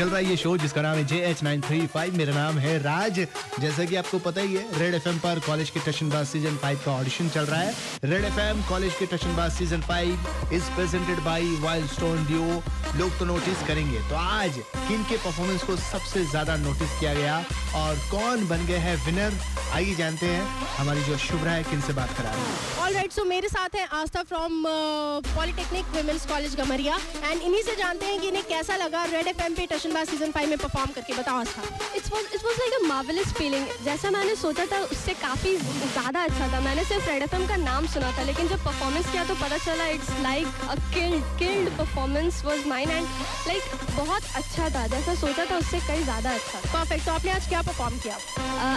चल रहा है ये शो जिसका नाम है J H nine three five मेरा नाम है राज। जैसा कि आपको पता ही है रेड एफएम पर कॉलेज के टशनबाज सीज़न फाइव का ऑडिशन चल रहा है। रेड एफ़ कॉलेज के टशनबाज season five is presented by Wild Stone deo लोग तो नोटिस करेंगे। तो आज किन के परफॉर्मेंस को सबसे ज़्यादा नोटिस किया गया? और कौन बन गए हैं विनर आइए जानते हैं। हमारी जो शुभ्रा है किन से बात करा रही है? ऑल राइट सो मेरे साथ है Aastha from polytechnic women's college Gamharia. And इन्हीं से जानते हैं कि इन्हें कैसा लगा रेड एफ़ एम पे टशनबाज सीज़न फाइव में परफॉर्म करके। बताओ Aastha. It's was it was like a marvellous feeling जैसा मैंने सोचा था उससे काफ़ी ज़्यादा अच्छा था। मैंने सिर्फ़ रेड एफएम का नाम सुना था लेकिन जब परफॉर्मेंस किया तो पता चला it's like a killed killed performance was mine and like बहुत अच्छा था। जैसा सोचा था उससे कई ज़्यादा अच्छा परफेक्ट तो आपने आज क्या परफॉर्म किया?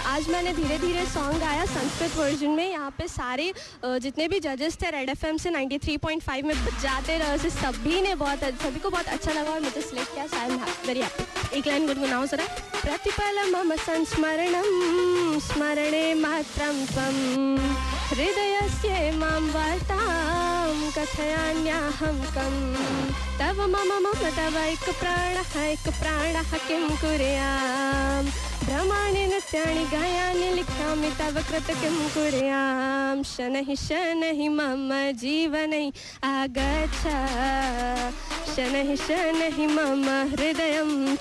आज मैंने धीरे धीरे सॉन्ग गाया, संस्कृत वर्जन में। यहाँ पे सारे जितने भी जजेस थे रेड एफएम से 93.5 में बजाते रहे। से सभी ने बहुत, सभी को बहुत अच्छा लगा और मुझे सिलेक्ट किया। वेरी हैप्पी एक लाइन गुनगुनाओ जरा। प्रतिपल मम संस्मरणं स्मरणे मात्रं त्वं। हृदयस्य माँ वार्तां कथयान्याहं कं। तव मम मम, तव एक प्राणः एक प्राणः किं कुर्यां भ्रमाणि नृत्यानि गायानि तव कृत किं कुर्यां? मम जीवनै आगच्छ। शनैः शनैः मम हृदयं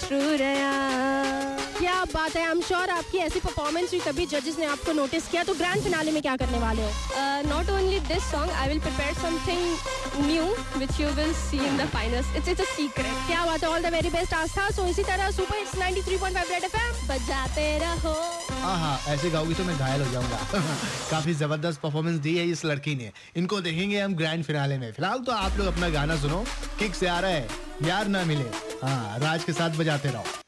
बात है आई एम श्योर आपकी ऐसी परफॉर्मेंस हुई तभी जजेस ने आपको नोटिस किया। तो ग्रैंड फिनाले में क्या करने वाले हो? Not only this song I will prepare something new which you will see in the finals it's it's a secret क्या बात है all the very best Aastha. So इसी तरह सुपर हिट्स 93.5 रेड एफएम बजाते रहो। हाँ ऐसे गाओगी तो मैं घायल हो जाऊँगा। काफ़ी ज़बरदस्त परफॉर्मेंस दी है इस लड़की ने। इनको देखेंगे हम ग्रैंड फिनाले में। फ़िलहाल तो आप लोग अपना गाना सुनो। किक से आ रहा है। यार ना मिले। हाँ राज के साथ बजाते रहो।